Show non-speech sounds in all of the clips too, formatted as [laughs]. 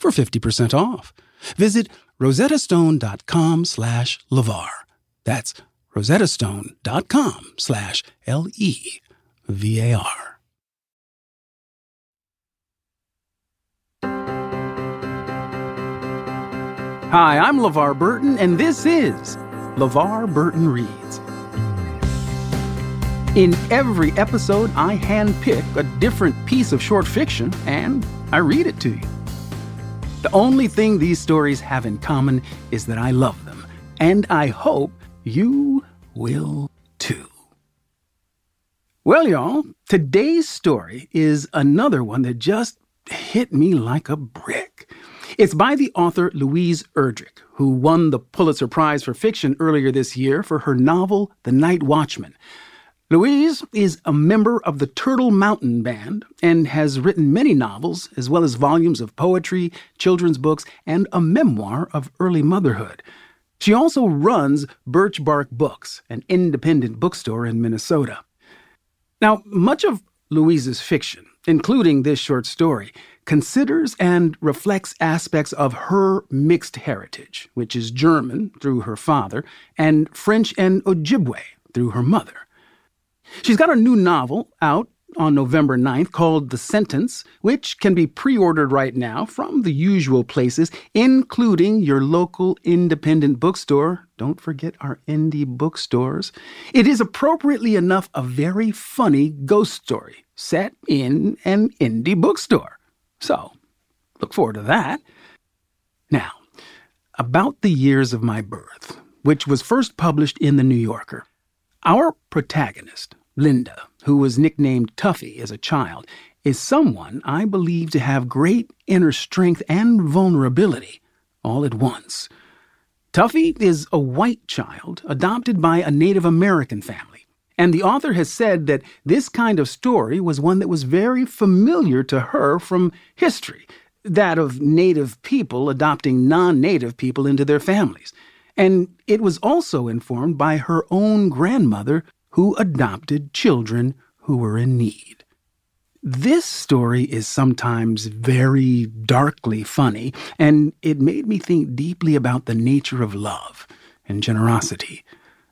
for 50% off. Visit rosettastone.com slash LeVar. That's rosettastone.com slash L-E-V-A-R. Hi, I'm LeVar Burton, and this is LeVar Burton Reads. In every episode, I handpick a different piece of short fiction and I read it to you. The only thing these stories have in common is that I love them, and I hope you will too. Well, y'all, today's story is another one that just hit me like a brick. It's by the author Louise Erdrich, who won the Pulitzer Prize for Fiction earlier this year for her novel The Night Watchman. Louise is a member of the Turtle Mountain Band and has written many novels, as well as volumes of poetry, children's books, and a memoir of early motherhood. She also runs Birchbark Books, an independent bookstore in Minnesota. Now, much of Louise's fiction, including this short story, considers and reflects aspects of her mixed heritage, which is German through her father and French and Ojibwe through her mother. She's got a new novel out on November 9th called The Sentence, which can be pre ordered right now from the usual places, including your local independent bookstore. Don't forget our indie bookstores. It is appropriately enough a very funny ghost story set in an indie bookstore. So, look forward to that. Now, about the years of my birth, which was first published in The New Yorker. Our protagonist, Linda, who was nicknamed Tuffy as a child, is someone I believe to have great inner strength and vulnerability all at once. Tuffy is a white child adopted by a Native American family, and the author has said that this kind of story was one that was very familiar to her from history, that of Native people adopting non Native people into their families. And it was also informed by her own grandmother, who adopted children who were in need. This story is sometimes very darkly funny, and it made me think deeply about the nature of love and generosity,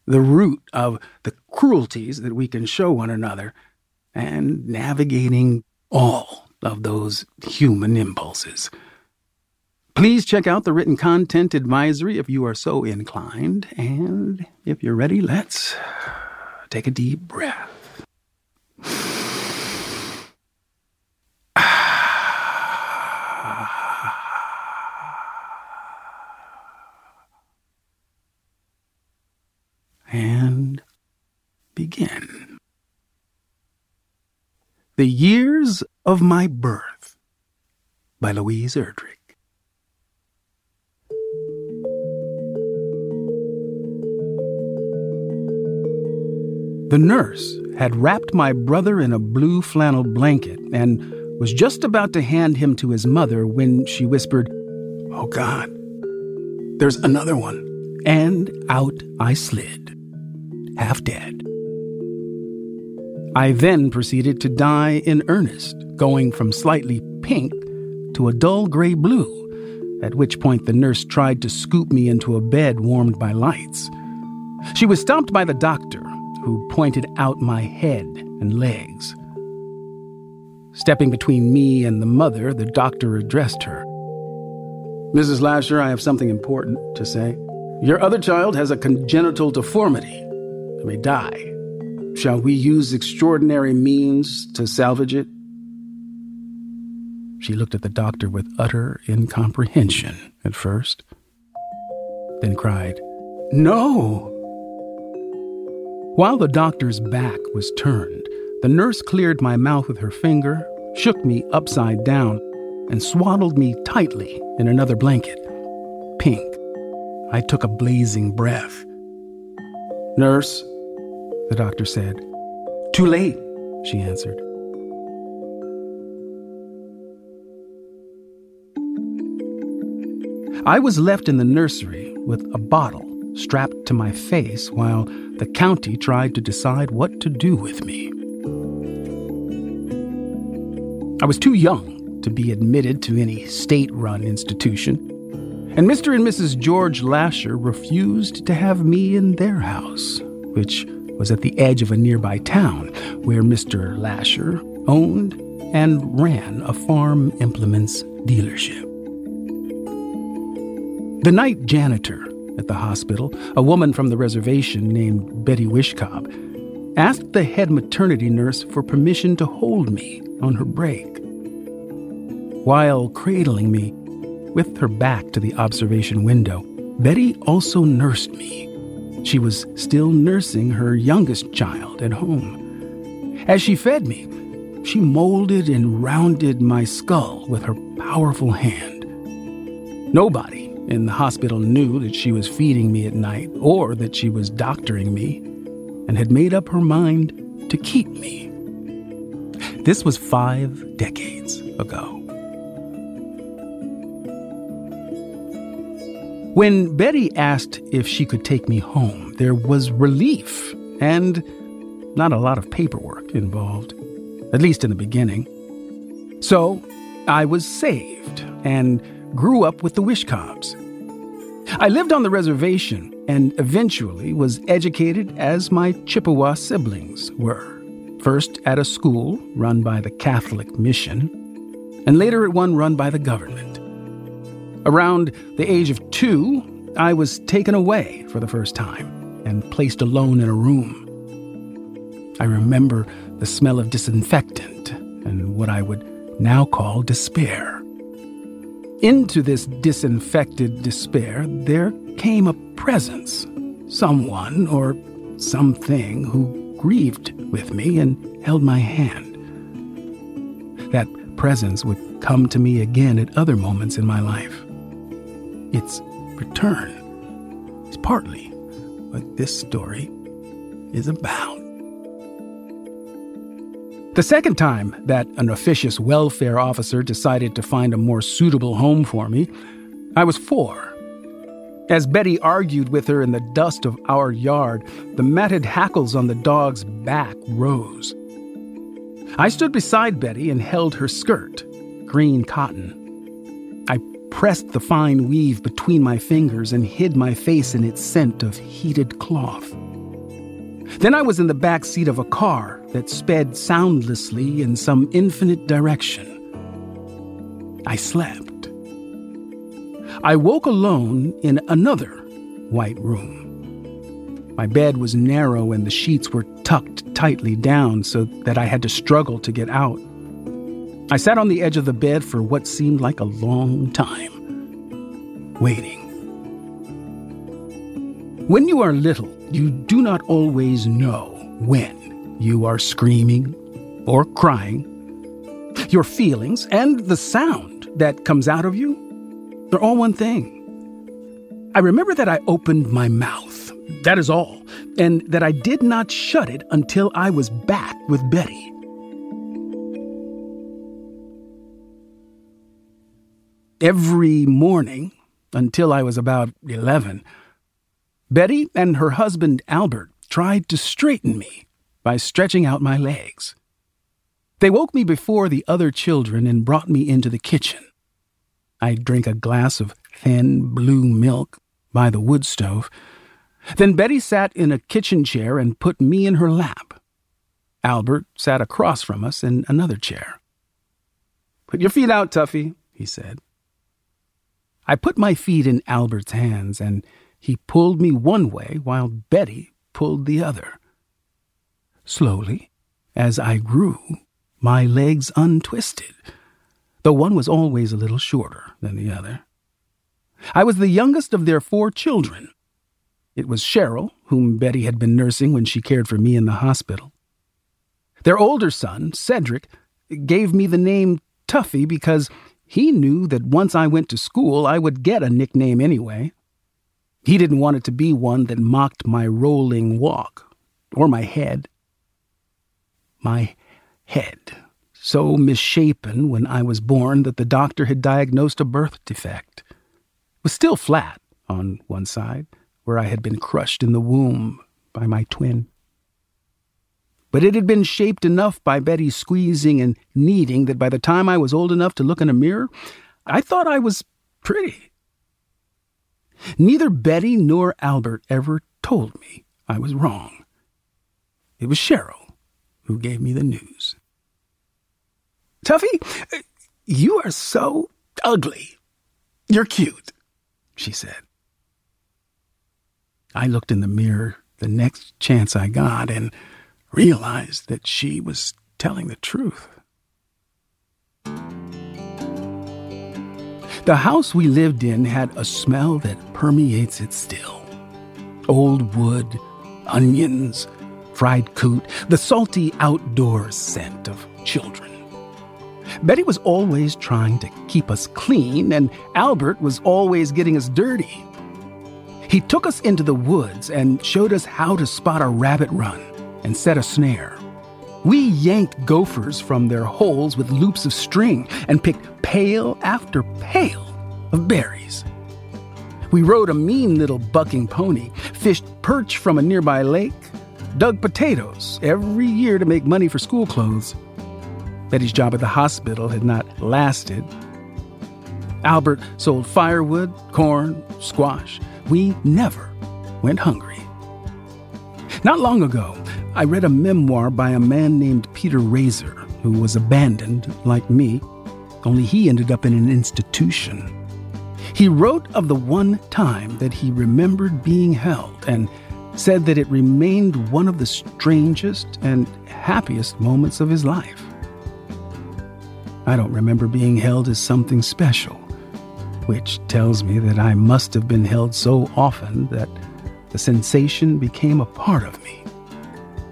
the root of the cruelties that we can show one another, and navigating all of those human impulses. Please check out the written content advisory if you are so inclined, and if you're ready, let's Take a deep breath. and begin. The Years of My Birth by Louise Erdrich. The nurse had wrapped my brother in a blue flannel blanket and was just about to hand him to his mother when she whispered, Oh God, there's another one. And out I slid, half dead. I then proceeded to die in earnest, going from slightly pink to a dull gray blue, at which point the nurse tried to scoop me into a bed warmed by lights. She was stopped by the doctor, who pointed out my head and legs. Stepping between me and the mother, the doctor addressed her. Mrs. Lasher, I have something important to say. Your other child has a congenital deformity. It may die. Shall we use extraordinary means to salvage it? She looked at the doctor with utter incomprehension at first, then cried, No! While the doctor's back was turned, the nurse cleared my mouth with her finger, shook me upside down, and swaddled me tightly in another blanket. Pink. I took a blazing breath. Nurse, the doctor said. Too late, she answered. I was left in the nursery with a bottle strapped to my face while the county tried to decide what to do with me. I was too young to be admitted to any state run institution, and Mr. and Mrs. George Lasher refused to have me in their house, which was at the edge of a nearby town where Mr. Lasher owned and ran a farm implements dealership. The night janitor at the hospital, a woman from the reservation named Betty Wishkob, asked the head maternity nurse for permission to hold me on her break. While cradling me, with her back to the observation window, Betty also nursed me. She was still nursing her youngest child at home. As she fed me, she molded and rounded my skull with her powerful hand. Nobody in the hospital knew that she was feeding me at night or that she was doctoring me and had made up her mind to keep me. This was five decades ago. When Betty asked if she could take me home, there was relief and not a lot of paperwork involved, at least in the beginning. So I was saved and grew up with the Wishkobs. I lived on the reservation and eventually was educated as my Chippewa siblings were. First at a school run by the Catholic Mission, and later at one run by the government. Around the age of two, I was taken away for the first time and placed alone in a room. I remember the smell of disinfectant and what I would now call despair. Into this disinfected despair, there came a presence, someone or something who grieved with me and held my hand. That presence would come to me again at other moments in my life. Its return is partly what this story is about. The second time that an officious welfare officer decided to find a more suitable home for me, I was four. As Betty argued with her in the dust of our yard, the matted hackles on the dog's back rose. I stood beside Betty and held her skirt, green cotton. I pressed the fine weave between my fingers and hid my face in its scent of heated cloth. Then I was in the back seat of a car that sped soundlessly in some infinite direction. I slept. I woke alone in another white room. My bed was narrow and the sheets were tucked tightly down so that I had to struggle to get out. I sat on the edge of the bed for what seemed like a long time, waiting. When you are little, you do not always know when you are screaming or crying. Your feelings and the sound that comes out of you, they're all one thing. I remember that I opened my mouth, that is all, and that I did not shut it until I was back with Betty. Every morning, until I was about 11, Betty and her husband Albert tried to straighten me by stretching out my legs. They woke me before the other children and brought me into the kitchen. I drank a glass of thin blue milk by the wood stove. Then Betty sat in a kitchen chair and put me in her lap. Albert sat across from us in another chair. Put your feet out, Tuffy, he said. I put my feet in Albert's hands, and he pulled me one way while Betty pulled the other. Slowly, as I grew, my legs untwisted, though one was always a little shorter than the other. I was the youngest of their four children. It was Cheryl, whom Betty had been nursing when she cared for me in the hospital. Their older son, Cedric, gave me the name Tuffy because he knew that once I went to school, I would get a nickname anyway. He didn't want it to be one that mocked my rolling walk or my head. My head, so misshapen when I was born that the doctor had diagnosed a birth defect, was still flat on one side, where I had been crushed in the womb by my twin but it had been shaped enough by Betty's squeezing and kneading that by the time I was old enough to look in a mirror, I thought I was pretty. Neither Betty nor Albert ever told me I was wrong. It was Cheryl who gave me the news. Tuffy, you are so ugly. You're cute, she said. I looked in the mirror the next chance I got and realized that she was telling the truth. The house we lived in had a smell that permeates it still old wood, onions, fried coot, the salty outdoor scent of children. Betty was always trying to keep us clean, and Albert was always getting us dirty. He took us into the woods and showed us how to spot a rabbit run and set a snare. We yanked gophers from their holes with loops of string and picked pail after pail of berries. We rode a mean little bucking pony, fished perch from a nearby lake, dug potatoes every year to make money for school clothes. Betty's job at the hospital had not lasted. Albert sold firewood, corn, squash. We never went hungry. Not long ago, I read a memoir by a man named Peter Razor, who was abandoned, like me, only he ended up in an institution. He wrote of the one time that he remembered being held and said that it remained one of the strangest and happiest moments of his life. I don't remember being held as something special, which tells me that I must have been held so often that the sensation became a part of me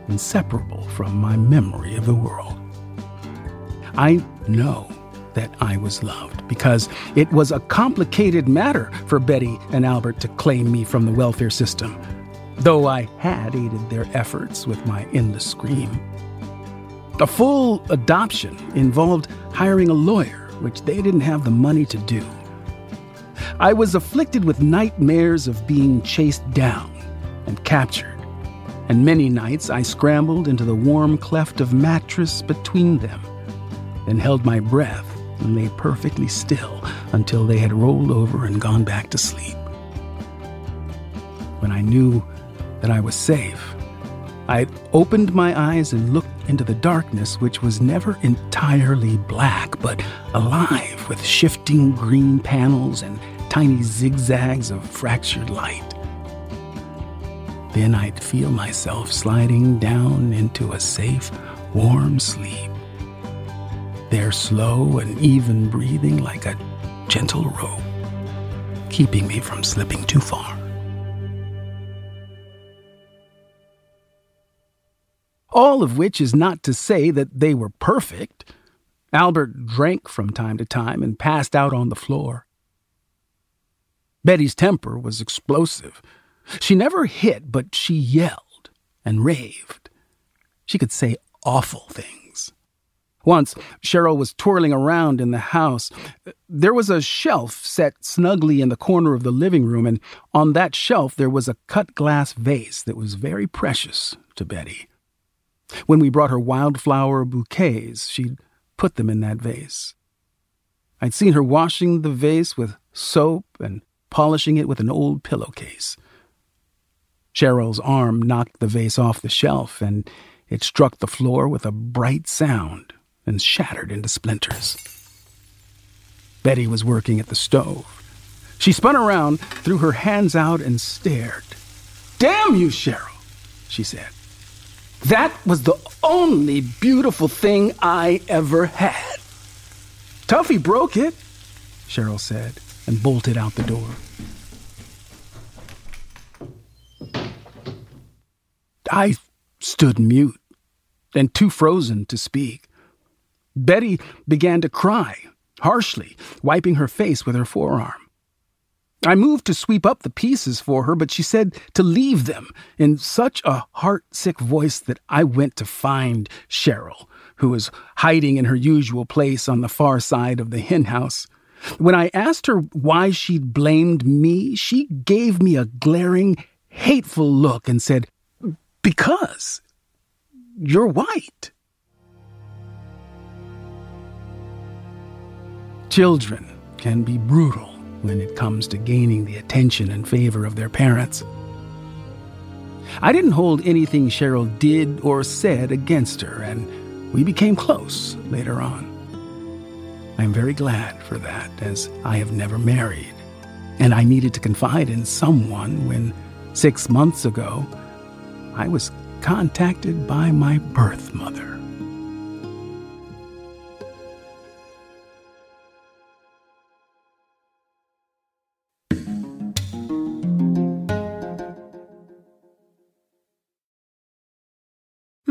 inseparable from my memory of the world. I know that I was loved because it was a complicated matter for Betty and Albert to claim me from the welfare system, though I had aided their efforts with my endless scream. A full adoption involved hiring a lawyer, which they didn't have the money to do. I was afflicted with nightmares of being chased down and captured and many nights I scrambled into the warm cleft of mattress between them, then held my breath and lay perfectly still until they had rolled over and gone back to sleep. When I knew that I was safe, I opened my eyes and looked into the darkness, which was never entirely black, but alive with shifting green panels and tiny zigzags of fractured light. Then I'd feel myself sliding down into a safe, warm sleep. Their slow and even breathing like a gentle rope, keeping me from slipping too far. All of which is not to say that they were perfect. Albert drank from time to time and passed out on the floor. Betty's temper was explosive. She never hit, but she yelled and raved. She could say awful things. Once, Cheryl was twirling around in the house. There was a shelf set snugly in the corner of the living room, and on that shelf there was a cut glass vase that was very precious to Betty. When we brought her wildflower bouquets, she'd put them in that vase. I'd seen her washing the vase with soap and polishing it with an old pillowcase. Cheryl's arm knocked the vase off the shelf, and it struck the floor with a bright sound and shattered into splinters. Betty was working at the stove. She spun around, threw her hands out, and stared. Damn you, Cheryl, she said. That was the only beautiful thing I ever had. Tuffy broke it, Cheryl said, and bolted out the door. I stood mute and too frozen to speak. Betty began to cry, harshly, wiping her face with her forearm. I moved to sweep up the pieces for her, but she said to leave them in such a heart sick voice that I went to find Cheryl, who was hiding in her usual place on the far side of the hen house. When I asked her why she'd blamed me, she gave me a glaring, hateful look and said, Because you're white. Children can be brutal when it comes to gaining the attention and favor of their parents. I didn't hold anything Cheryl did or said against her, and we became close later on. I am very glad for that, as I have never married, and I needed to confide in someone when, six months ago, I was contacted by my birth mother.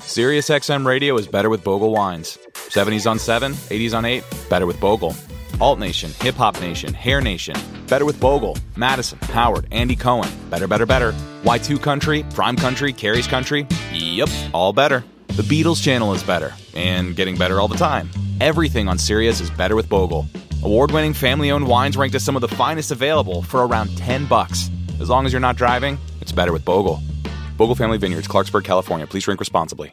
SiriusXM Radio is better with Bogle wines. 70s on 7, 80s on 8, better with Bogle. Alt Nation, Hip Hop Nation, Hair Nation, better with Bogle. Madison, Howard, Andy Cohen, better, better, better. Y2 Country, Prime Country, Carrie's Country, yep, all better. The Beatles channel is better, and getting better all the time. Everything on Sirius is better with Bogle. Award-winning family-owned wines ranked as some of the finest available for around 10 bucks. As long as you're not driving, it's better with Bogle. Bogle Family Vineyards, Clarksburg, California. Please drink responsibly.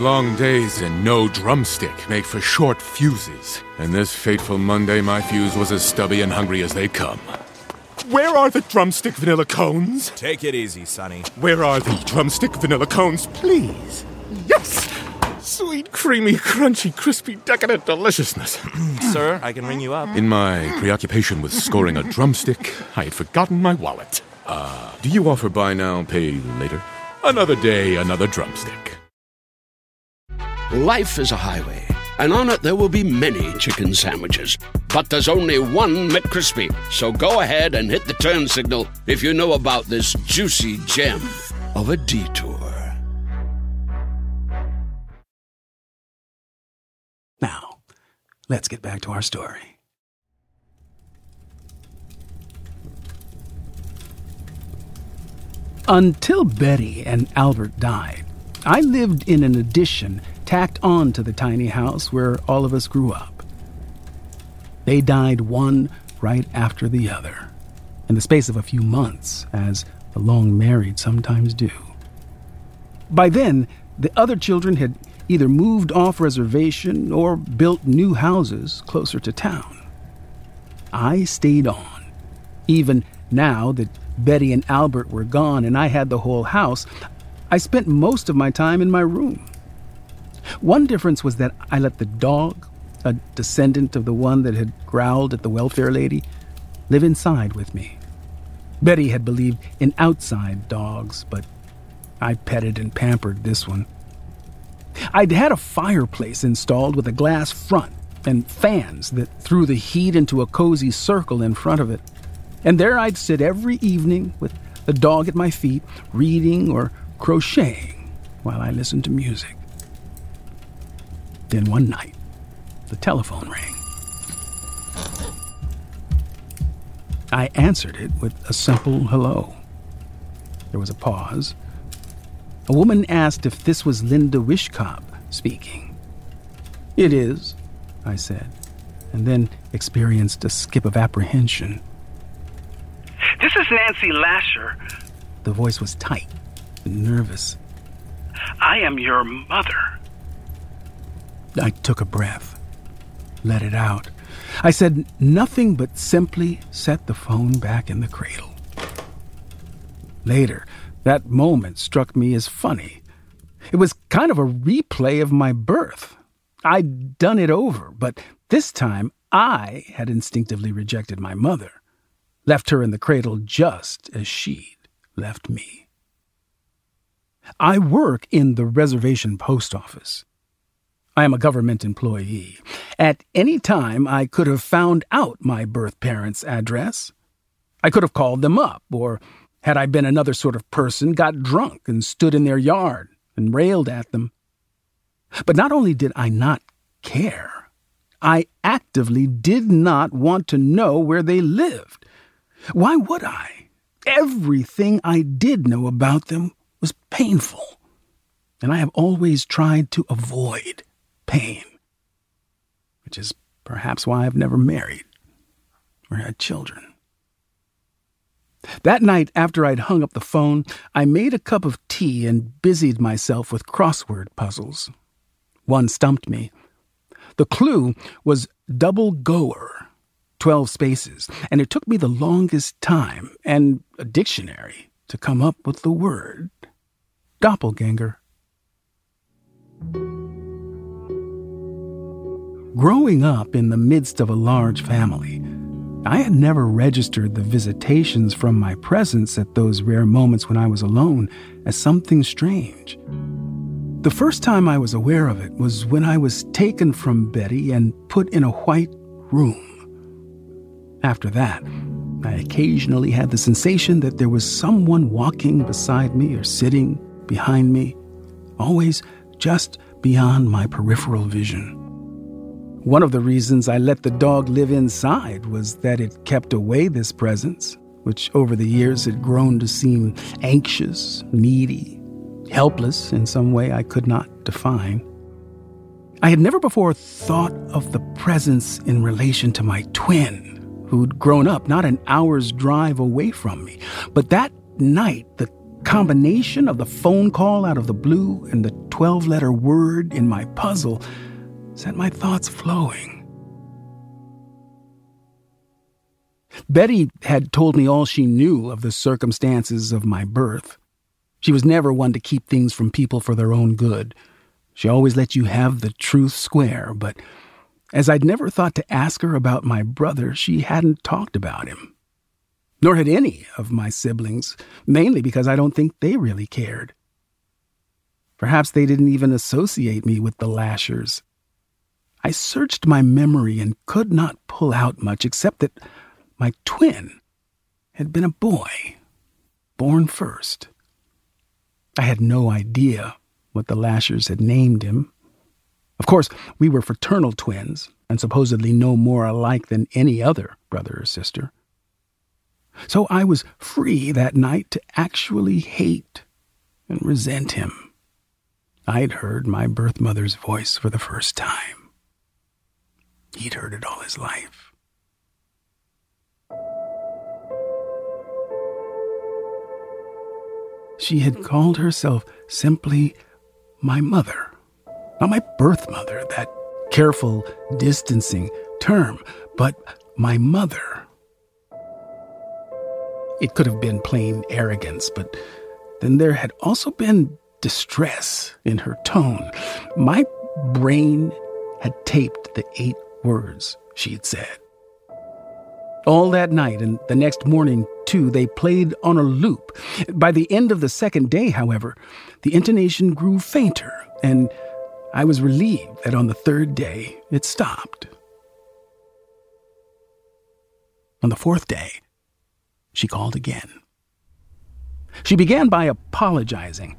Long days and no drumstick make for short fuses. And this fateful Monday, my fuse was as stubby and hungry as they come. Where are the drumstick vanilla cones? Take it easy, Sonny. Where are the drumstick vanilla cones, please? Yes! Sweet, creamy, crunchy, crispy, decadent deliciousness. [clears throat] Sir, I can ring you up. In my preoccupation with scoring a drumstick, I had forgotten my wallet. Uh, do you offer buy now, pay later? Another day, another drumstick. Life is a highway, and on it there will be many chicken sandwiches. But there's only one McCrispy. So go ahead and hit the turn signal if you know about this juicy gem of a detour. Now, let's get back to our story. Until Betty and Albert died, I lived in an addition tacked on to the tiny house where all of us grew up. They died one right after the other, in the space of a few months, as the long married sometimes do. By then, the other children had either moved off reservation or built new houses closer to town. I stayed on. Even now that Betty and Albert were gone and I had the whole house, I spent most of my time in my room. One difference was that I let the dog, a descendant of the one that had growled at the welfare lady, live inside with me. Betty had believed in outside dogs, but I petted and pampered this one. I'd had a fireplace installed with a glass front and fans that threw the heat into a cozy circle in front of it. And there I'd sit every evening with the dog at my feet, reading or crocheting while I listened to music. Then one night, the telephone rang. I answered it with a simple hello. There was a pause. A woman asked if this was Linda Wishkob speaking. It is, I said, and then experienced a skip of apprehension. This is Nancy Lasher. The voice was tight nervous. I am your mother. I took a breath, let it out. I said nothing but simply set the phone back in the cradle. Later, that moment struck me as funny. It was kind of a replay of my birth. I'd done it over, but this time I had instinctively rejected my mother, left her in the cradle just as she'd left me. I work in the reservation post office. I am a government employee. At any time, I could have found out my birth parents' address. I could have called them up, or, had I been another sort of person, got drunk and stood in their yard and railed at them. But not only did I not care, I actively did not want to know where they lived. Why would I? Everything I did know about them was painful, and I have always tried to avoid pain, which is perhaps why I've never married or had children. That night, after I'd hung up the phone, I made a cup of tea and busied myself with crossword puzzles. One stumped me. The clue was double goer, 12 spaces, and it took me the longest time and a dictionary to come up with the word doppelganger. Growing up in the midst of a large family, I had never registered the visitations from my presence at those rare moments when I was alone as something strange. The first time I was aware of it was when I was taken from Betty and put in a white room. After that, I occasionally had the sensation that there was someone walking beside me or sitting behind me, always just beyond my peripheral vision. One of the reasons I let the dog live inside was that it kept away this presence, which over the years had grown to seem anxious, needy, helpless in some way I could not define. I had never before thought of the presence in relation to my twin, who'd grown up not an hour's drive away from me. But that night, the combination of the phone call out of the blue and the 12 letter word in my puzzle sent my thoughts flowing. Betty had told me all she knew of the circumstances of my birth. She was never one to keep things from people for their own good. She always let you have the truth square, but as I'd never thought to ask her about my brother, she hadn't talked about him. Nor had any of my siblings, mainly because I don't think they really cared. Perhaps they didn't even associate me with the Lashers. I searched my memory and could not pull out much except that my twin had been a boy, born first. I had no idea what the Lashers had named him. Of course, we were fraternal twins and supposedly no more alike than any other brother or sister. So I was free that night to actually hate and resent him. I'd heard my birth mother's voice for the first time. He'd heard it all his life. She had called herself simply my mother, not my birth mother, that careful, distancing term, but my mother. It could have been plain arrogance, but then there had also been distress in her tone. My brain had taped the eight words she had said. All that night and the next morning, too, they played on a loop. By the end of the second day, however, the intonation grew fainter, and I was relieved that on the third day it stopped. On the fourth day, she called again. She began by apologizing.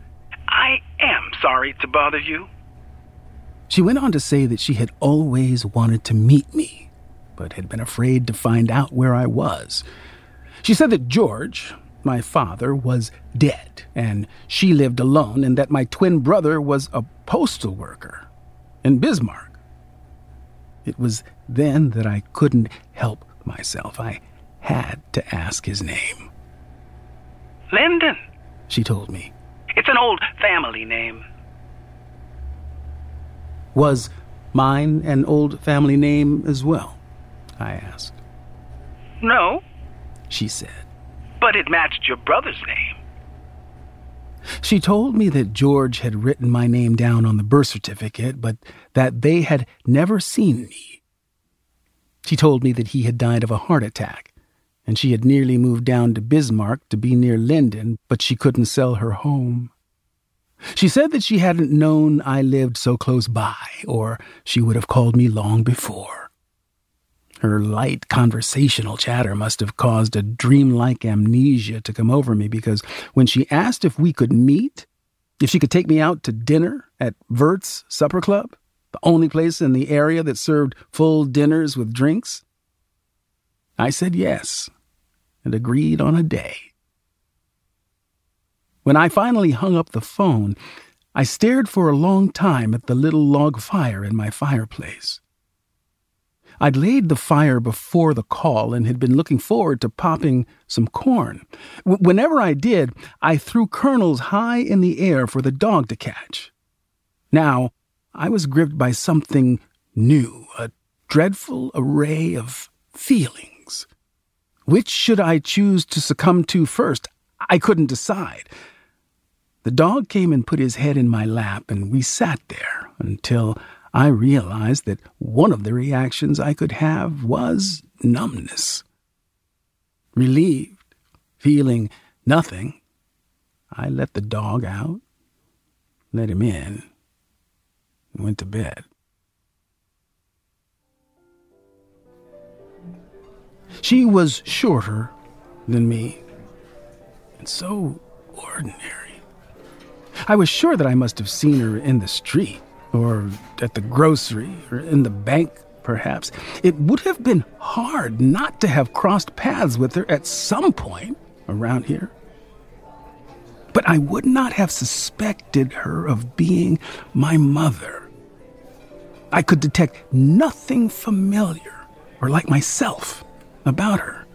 I am sorry to bother you. She went on to say that she had always wanted to meet me but had been afraid to find out where I was. She said that George, my father, was dead, and she lived alone, and that my twin brother was a postal worker in Bismarck. It was then that I couldn't help myself. I had to ask his name. Linden, She told me. It's an old family name. Was mine an old family name as well? I asked. No, She said. but it matched your brother's name. She told me that George had written my name down on the birth certificate, but that they had never seen me. She told me that he had died of a heart attack, and she had nearly moved down to Bismarck to be near Linden, but she couldn't sell her home. She said that she hadn't known I lived so close by, or she would have called me long before. Her light conversational chatter must have caused a dreamlike amnesia to come over me because when she asked if we could meet, if she could take me out to dinner at Vert's Supper Club, the only place in the area that served full dinners with drinks, I said yes and agreed on a day. When I finally hung up the phone, I stared for a long time at the little log fire in my fireplace. I'd laid the fire before the call and had been looking forward to popping some corn. W- whenever I did, I threw kernels high in the air for the dog to catch. Now, I was gripped by something new, a dreadful array of feelings. Which should I choose to succumb to first? I couldn't decide. The dog came and put his head in my lap, and we sat there until I realized that one of the reactions I could have was numbness. Relieved, feeling nothing, I let the dog out, let him in, went to bed. She was shorter than me, and so ordinary. I was sure that I must have seen her in the street, or at the grocery, or in the bank, perhaps. It would have been hard not to have crossed paths with her at some point around here. But I would not have suspected her of being my mother. I could detect nothing familiar or like myself about her.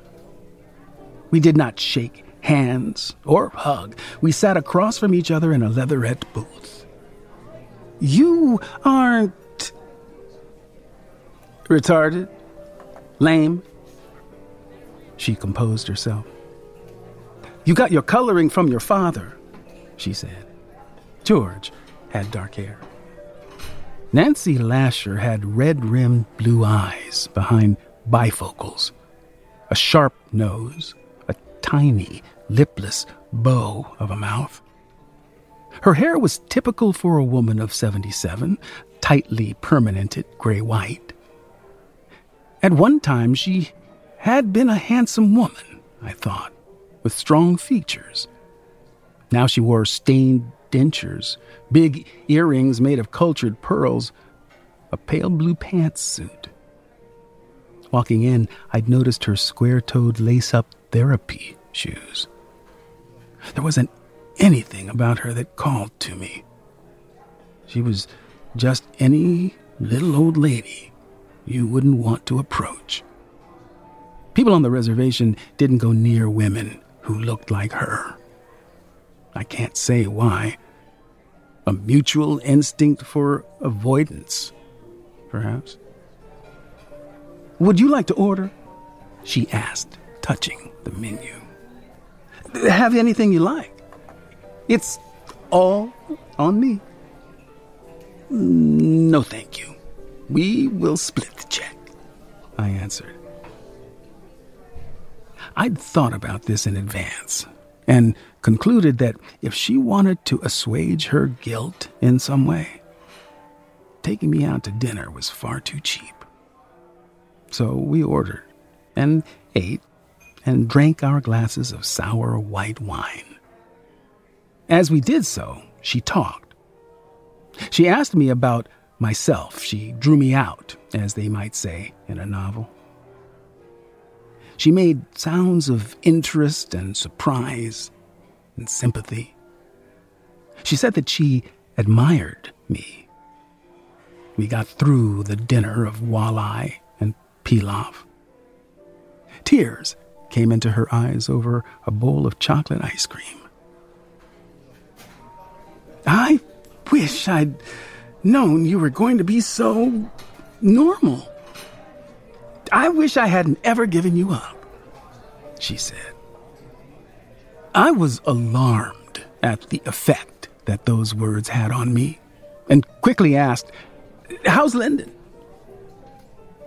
We did not shake hands or hug. We sat across from each other in a leatherette booth. You aren't retarded, lame. She composed herself. You got your coloring from your father, she said. George had dark hair. Nancy Lasher had red rimmed blue eyes behind bifocals, a sharp nose, a tiny, lipless bow of a mouth. Her hair was typical for a woman of 77, tightly permanented gray white. At one time, she had been a handsome woman, I thought, with strong features. Now she wore stained dentures, big earrings made of cultured pearls, a pale blue pantsuit. Walking in, I'd noticed her square toed lace up therapy shoes. There wasn't anything about her that called to me. She was just any little old lady you wouldn't want to approach. People on the reservation didn't go near women who looked like her. I can't say why. A mutual instinct for avoidance, perhaps. Would you like to order? She asked, touching the menu. Have anything you like. It's all on me. No, thank you. We will split the check, I answered. I'd thought about this in advance and concluded that if she wanted to assuage her guilt in some way, taking me out to dinner was far too cheap. So we ordered and ate and drank our glasses of sour white wine. As we did so, she talked. She asked me about myself. She drew me out, as they might say in a novel. She made sounds of interest and surprise and sympathy. She said that she admired me. we got through the dinner of walleye and pilaf. Tears came into her eyes over a bowl of chocolate ice cream. I wish I'd known you were going to be so normal. I wish I hadn't ever given you up, she said. I was alarmed at the effect that those words had on me and quickly asked, How's Lyndon?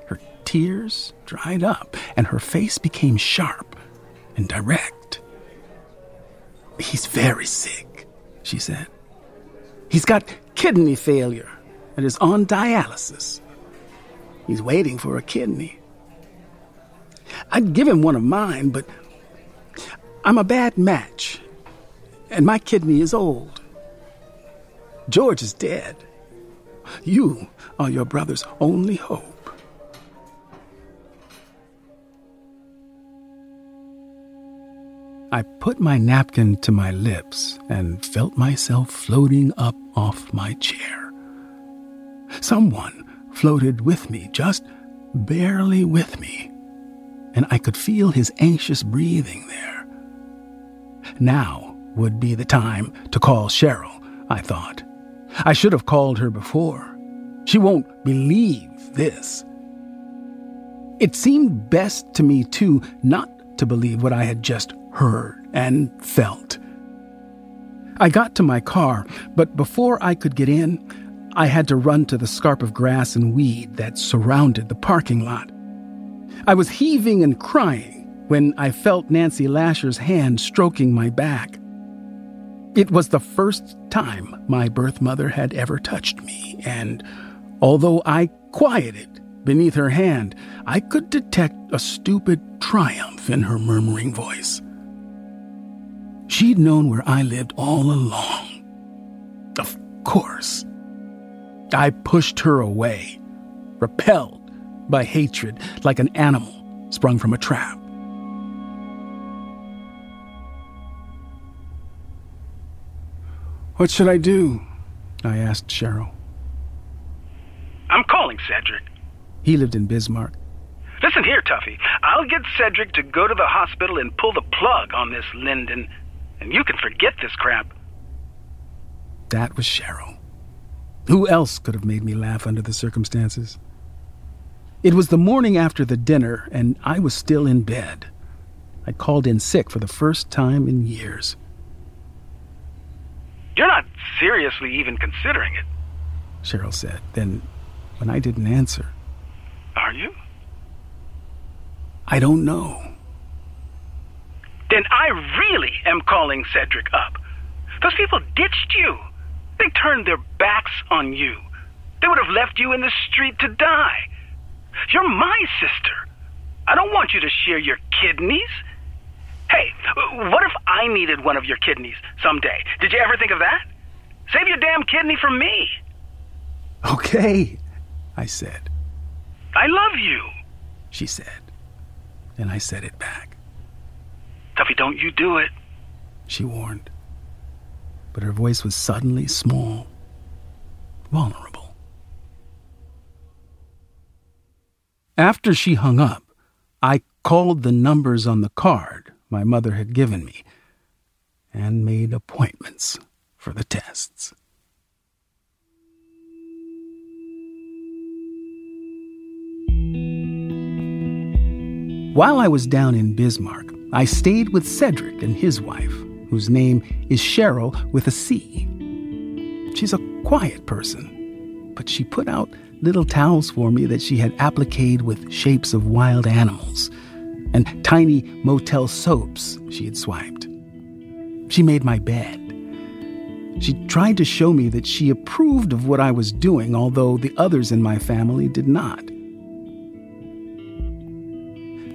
Her tears dried up and her face became sharp and direct. He's very sick, she said. He's got kidney failure and is on dialysis. He's waiting for a kidney. I'd give him one of mine, but I'm a bad match, and my kidney is old. George is dead. You are your brother's only hope. I put my napkin to my lips and felt myself floating up off my chair. Someone floated with me, just barely with me, and I could feel his anxious breathing there. Now would be the time to call Cheryl, I thought. I should have called her before. She won't believe this. It seemed best to me, too, not to believe what I had just heard and felt. I got to my car, but before I could get in, I had to run to the scarp of grass and weed that surrounded the parking lot. I was heaving and crying when I felt Nancy Lasher's hand stroking my back. It was the first time my birth mother had ever touched me, and although I quieted beneath her hand, I could detect a stupid triumph in her murmuring voice. She'd known where I lived all along. Of course. I pushed her away, repelled by hatred like an animal sprung from a trap. What should I do? I asked Cheryl. I'm calling Cedric. He lived in Bismarck. Listen here, Tuffy. I'll get Cedric to go to the hospital and pull the plug on this Lyndon, and you can forget this crap. That was Cheryl. Who else could have made me laugh under the circumstances? It was the morning after the dinner, and I was still in bed. I'd called in sick for the first time in years. You're not seriously even considering it. Cheryl said. Then, when I didn't answer, Are you? I don't know. Then I really am calling Cedric up. Those people ditched you. They turned their backs on you. They would have left you in the street to die. You're my sister. I don't want you to share your kidneys. Hey, what if I needed one of your kidneys someday? Did you ever think of that? Save your damn kidney for me. Okay, I said. I love you. She said. And I said it back. Tuffy, don't you do it. She warned. But her voice was suddenly small, vulnerable. After she hung up, I called the numbers on the card my mother had given me and made appointments for the tests. While I was down in Bismarck, I stayed with Cedric and his wife, whose name is Cheryl with a C. She's a quiet person, but she put out little towels for me that she had appliqued with shapes of wild animals and tiny motel soaps she had swiped. She made my bed. She tried to show me that she approved of what I was doing, although the others in my family did not.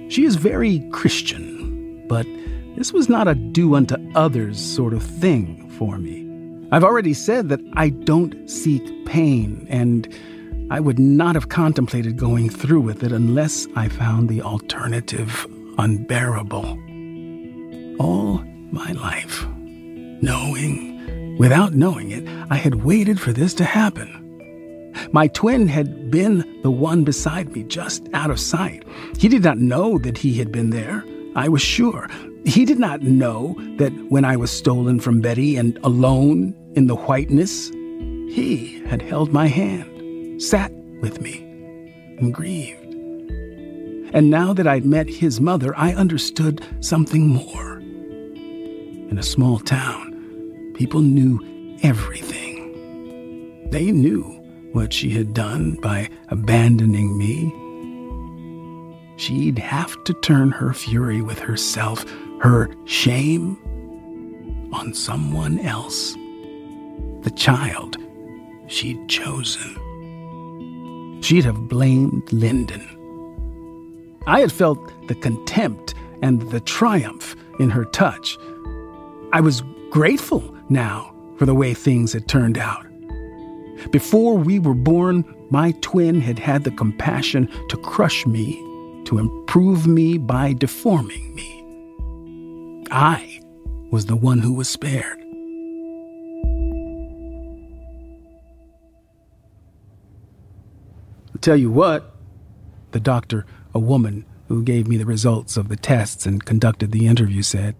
She is very Christian, but this was not a do unto others sort of thing for me. I've already said that I don't seek pain, and I would not have contemplated going through with it unless I found the alternative unbearable. All my life, knowing, without knowing it, I had waited for this to happen. My twin had been the one beside me, just out of sight. He did not know that he had been there. I was sure. He did not know that when I was stolen from Betty and alone in the whiteness, he had held my hand, sat with me, and grieved. And now that I'd met his mother, I understood something more. In a small town, people knew everything. They knew what she had done by abandoning me. She'd have to turn her fury with herself, her shame, on someone else. The child she'd chosen. She'd have blamed Lyndon. I had felt the contempt and the triumph in her touch. I was grateful now for the way things had turned out. Before we were born, my twin had had the compassion to crush me, to improve me by deforming me. I was the one who was spared. I'll tell you what, the doctor, a woman who gave me the results of the tests and conducted the interview, said.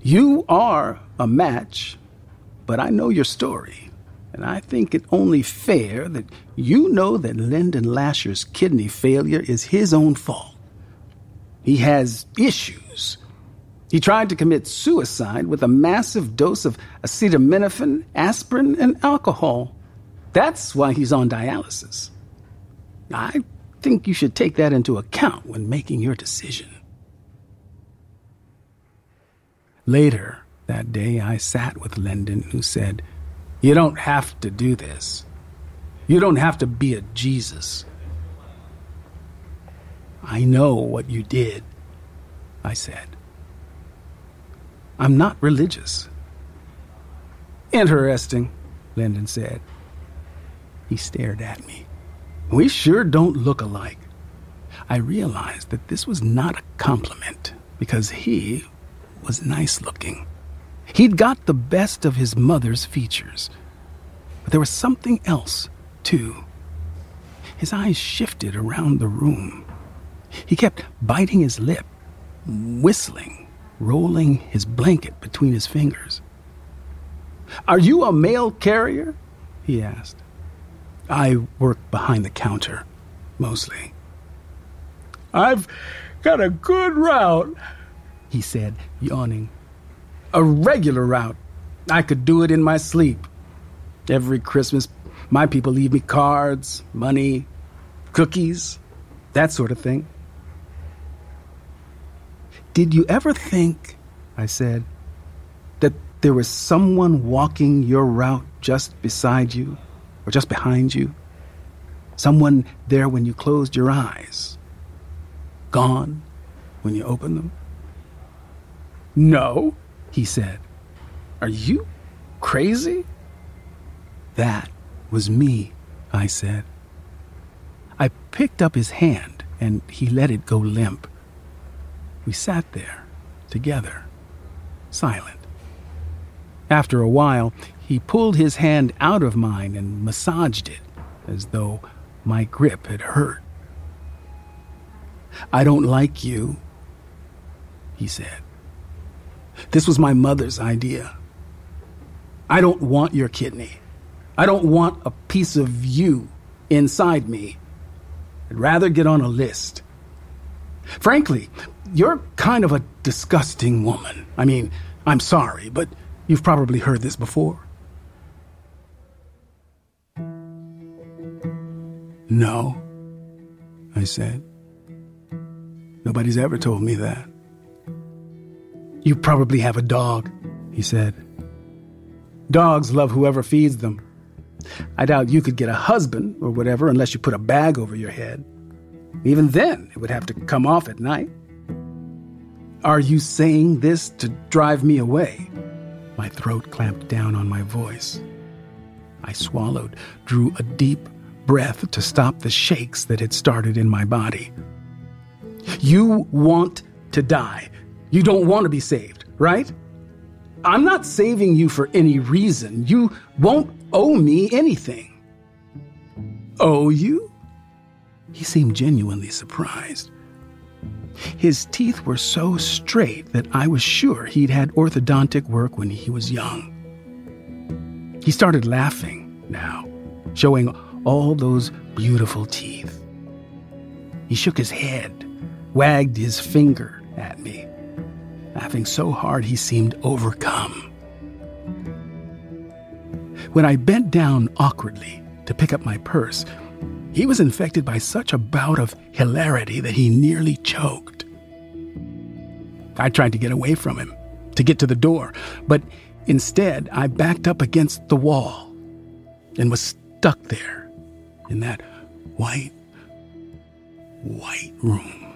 You are a match, but I know your story, and I think it only fair that you know that Lyndon Lasher's kidney failure is his own fault. He has issues. He tried to commit suicide with a massive dose of acetaminophen, aspirin, and alcohol. That's why he's on dialysis. I think you should take that into account when making your decision. Later that day, I sat with Lyndon, who said, You don't have to do this. You don't have to be a Jesus. I know what you did, I said. I'm not religious. Interesting, Lyndon said. He stared at me. We sure don't look alike. I realized that this was not a compliment because he was nice looking. He'd got the best of his mother's features. But there was something else, too. His eyes shifted around the room. He kept biting his lip, whistling, rolling his blanket between his fingers. Are you a mail carrier? he asked. I work behind the counter, mostly. I've got a good route, he said, yawning. A regular route. I could do it in my sleep. Every Christmas, my people leave me cards, money, cookies, that sort of thing. Did you ever think, I said, that there was someone walking your route just beside you or just behind you? Someone there when you closed your eyes, gone when you opened them? No, he said. Are you crazy? That was me, I said. I picked up his hand and he let it go limp. We sat there, together, silent. After a while, he pulled his hand out of mine and massaged it as though my grip had hurt. I don't like you, he said. This was my mother's idea. I don't want your kidney. I don't want a piece of you inside me. I'd rather get on a list. Frankly, you're kind of a disgusting woman. I mean, I'm sorry, but you've probably heard this before. No, I said. Nobody's ever told me that. You probably have a dog, he said. Dogs love whoever feeds them. I doubt you could get a husband or whatever unless you put a bag over your head. Even then, it would have to come off at night. Are you saying this to drive me away? My throat clamped down on my voice. I swallowed, drew a deep breath to stop the shakes that had started in my body. You want to die. You don't want to be saved, right? I'm not saving you for any reason. You won't owe me anything. owe you? He seemed genuinely surprised. His teeth were so straight that I was sure he'd had orthodontic work when he was young. He started laughing now, showing all those beautiful teeth. He shook his head, wagged his finger at me, laughing so hard he seemed overcome. When I bent down awkwardly to pick up my purse, he was infected by such a bout of hilarity that he nearly choked. I tried to get away from him, to get to the door, but instead I backed up against the wall and was stuck there in that white, white room.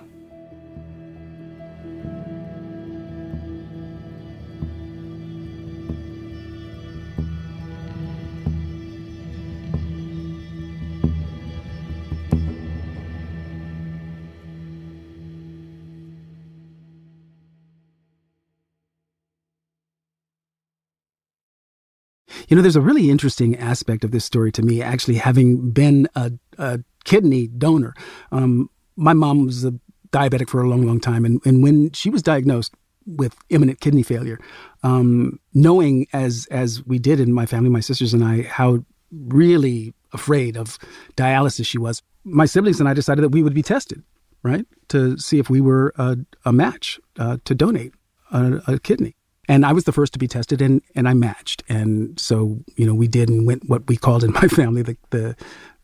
You know, there's a really interesting aspect of this story to me, actually, having been a, a kidney donor. Um, my mom was a diabetic for a long, long time. And, and when she was diagnosed with imminent kidney failure, um, knowing as, as we did in my family, my sisters and I, how really afraid of dialysis she was, my siblings and I decided that we would be tested, right, to see if we were a, a match uh, to donate a, a kidney. And I was the first to be tested and, and I matched. And so, you know, we did and went what we called in [laughs] my family the, the,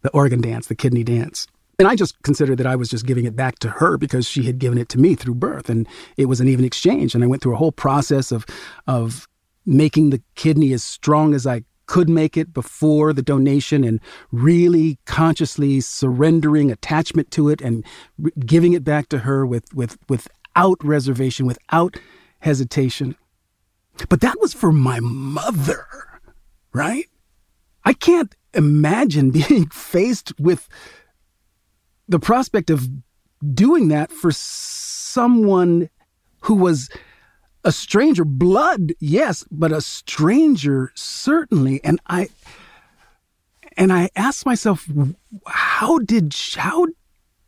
the organ dance, the kidney dance. And I just considered that I was just giving it back to her because she had given it to me through birth. And it was an even exchange. And I went through a whole process of, of making the kidney as strong as I could make it before the donation and really consciously surrendering attachment to it and re- giving it back to her with, with, without reservation, without hesitation. But that was for my mother, right? I can't imagine [laughs] being faced with the prospect of doing that for someone who was a stranger. Blood yes but a stranger certainly. And i and i asked myself how did how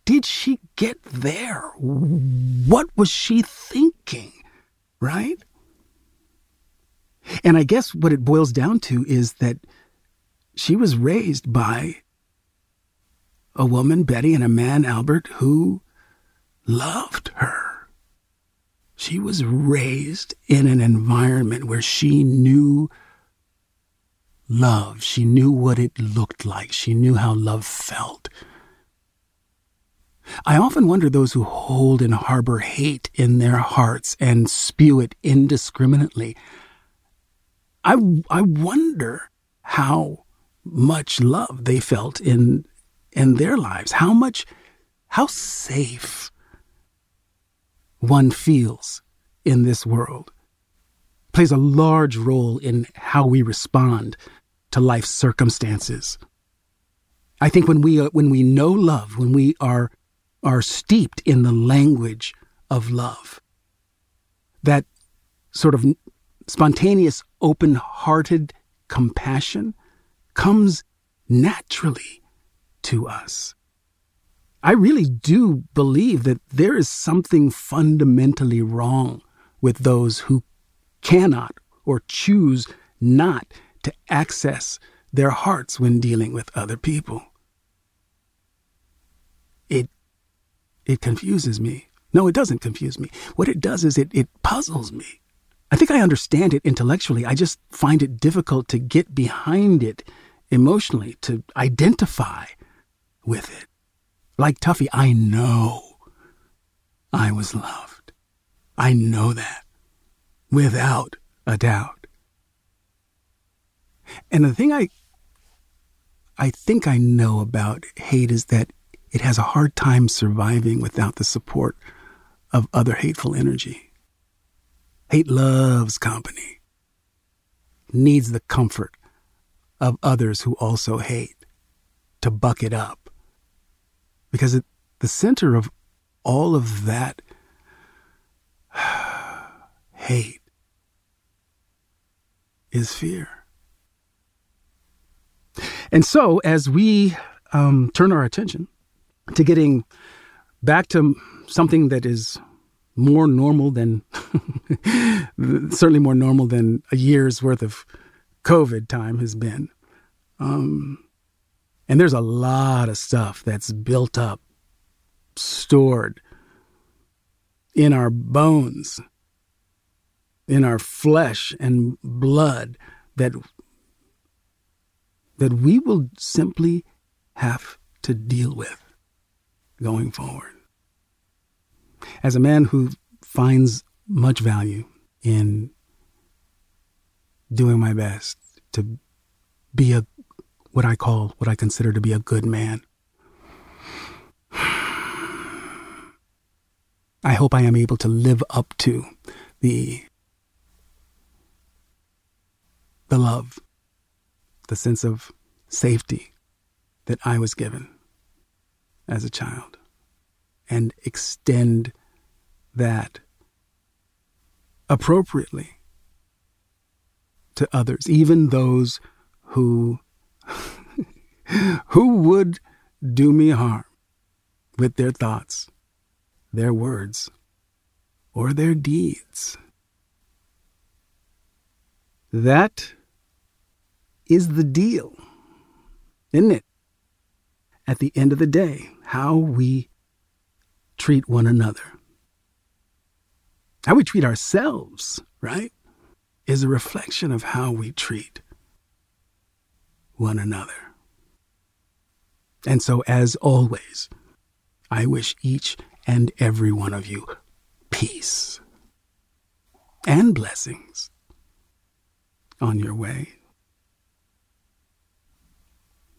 did she get there? What was she thinking right and I guess what it boils down to is that she was raised by a woman, Betty, and a man, Albert, who loved her. She was raised in an environment where she knew love. She knew what it looked like. She knew how love felt. I often wonder those who hold and harbor hate in their hearts and spew it indiscriminately I, I wonder how much love they felt in, in their lives, how much, how safe one feels in this world plays a large role in how we respond to life's circumstances. I think when we, uh, when we know love, when we are, are steeped in the language of love, that sort of spontaneous, open hearted compassion comes naturally to us. I really do believe that there is something fundamentally wrong with those who cannot or choose not to access their hearts when dealing with other people. It it confuses me. No, it doesn't confuse me. What it does is it, it puzzles me. I think I understand it intellectually. I just find it difficult to get behind it emotionally, to identify with it. Like Tuffy, I know I was loved. I know that without a doubt. And the thing I I think I know about hate is that it has a hard time surviving without the support of other hateful energy. Hate loves company, needs the comfort of others who also hate to buck it up. Because at the center of all of that [sighs] hate is fear. And so, as we um, turn our attention to getting back to something that is more normal than, [laughs] certainly more normal than a year's worth of COVID time has been. Um, and there's a lot of stuff that's built up, stored in our bones, in our flesh and blood that that we will simply have to deal with going forward. As a man who finds much value in doing my best to be a what I call what I consider to be a good man. [sighs] I hope I am able to live up to the the love, the sense of safety that I was given as a child and extend that appropriately to others, even those who [laughs] who would do me harm with their thoughts, their words, or their deeds. That is the deal, isn't it? At the end of the day, how we treat one another, how we treat ourselves, right, is a reflection of how we treat one another. And so, as always, I wish each and every one of you peace and blessings on your way.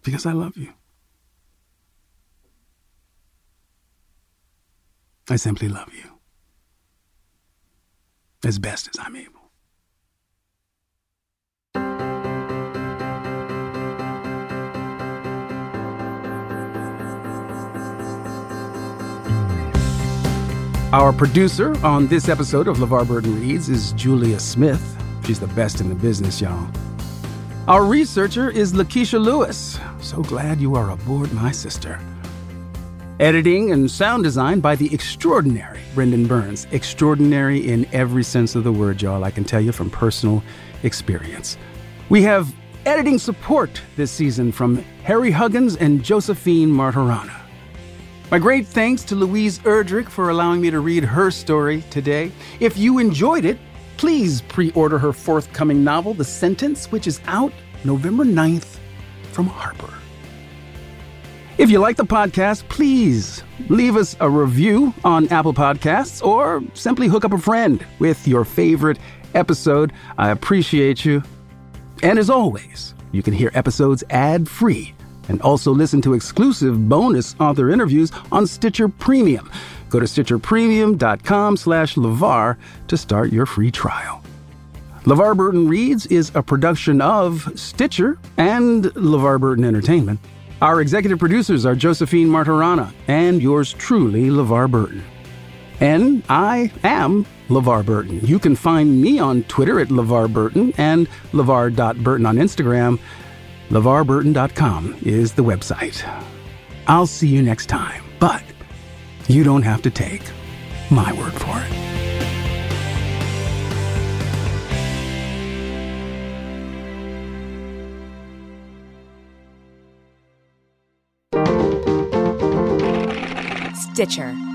Because I love you. I simply love you as best as I'm able. Our producer on this episode of LeVar Burton Reads is Julia Smith. She's the best in the business, y'all. Our researcher is Lakeisha Lewis. So glad you are aboard, my sister. Editing and sound design by the extraordinary Brendan Burns. Extraordinary in every sense of the word, y'all. I can tell you from personal experience. We have editing support this season from Harry Huggins and Josephine Martorana. My great thanks to Louise Erdrich for allowing me to read her story today. If you enjoyed it, please pre order her forthcoming novel, The Sentence, which is out November 9th from Harper. If you like the podcast, please leave us a review on Apple Podcasts or simply hook up a friend with your favorite episode. I appreciate you. And as always, you can hear episodes ad free and also listen to exclusive bonus author interviews on Stitcher Premium. Go to stitcherpremium.com slash LeVar to start your free trial. LeVar Burton Reads is a production of Stitcher and LeVar Burton Entertainment. Our executive producers are Josephine Martorana and yours truly, LeVar Burton. And I am LeVar Burton. You can find me on Twitter at LeVar Burton and LeVar.Burton on Instagram LeVarBurton.com is the website. I'll see you next time, but you don't have to take my word for it. Stitcher.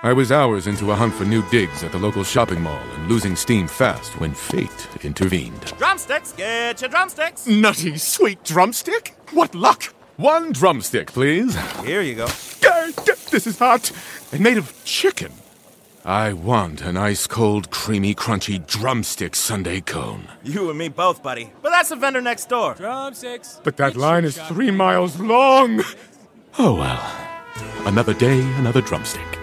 I was hours into a hunt for new digs at the local shopping mall and losing steam fast when fate intervened. Drumsticks, get your drumsticks. Nutty, sweet drumstick? What luck! One drumstick, please. Here you go. This is hot and made of chicken. I want an ice cold, creamy, crunchy drumstick Sundae cone. You and me both, buddy. But that's the vendor next door. Drumsticks. But that line is three miles long! Oh well. Another day, another drumstick.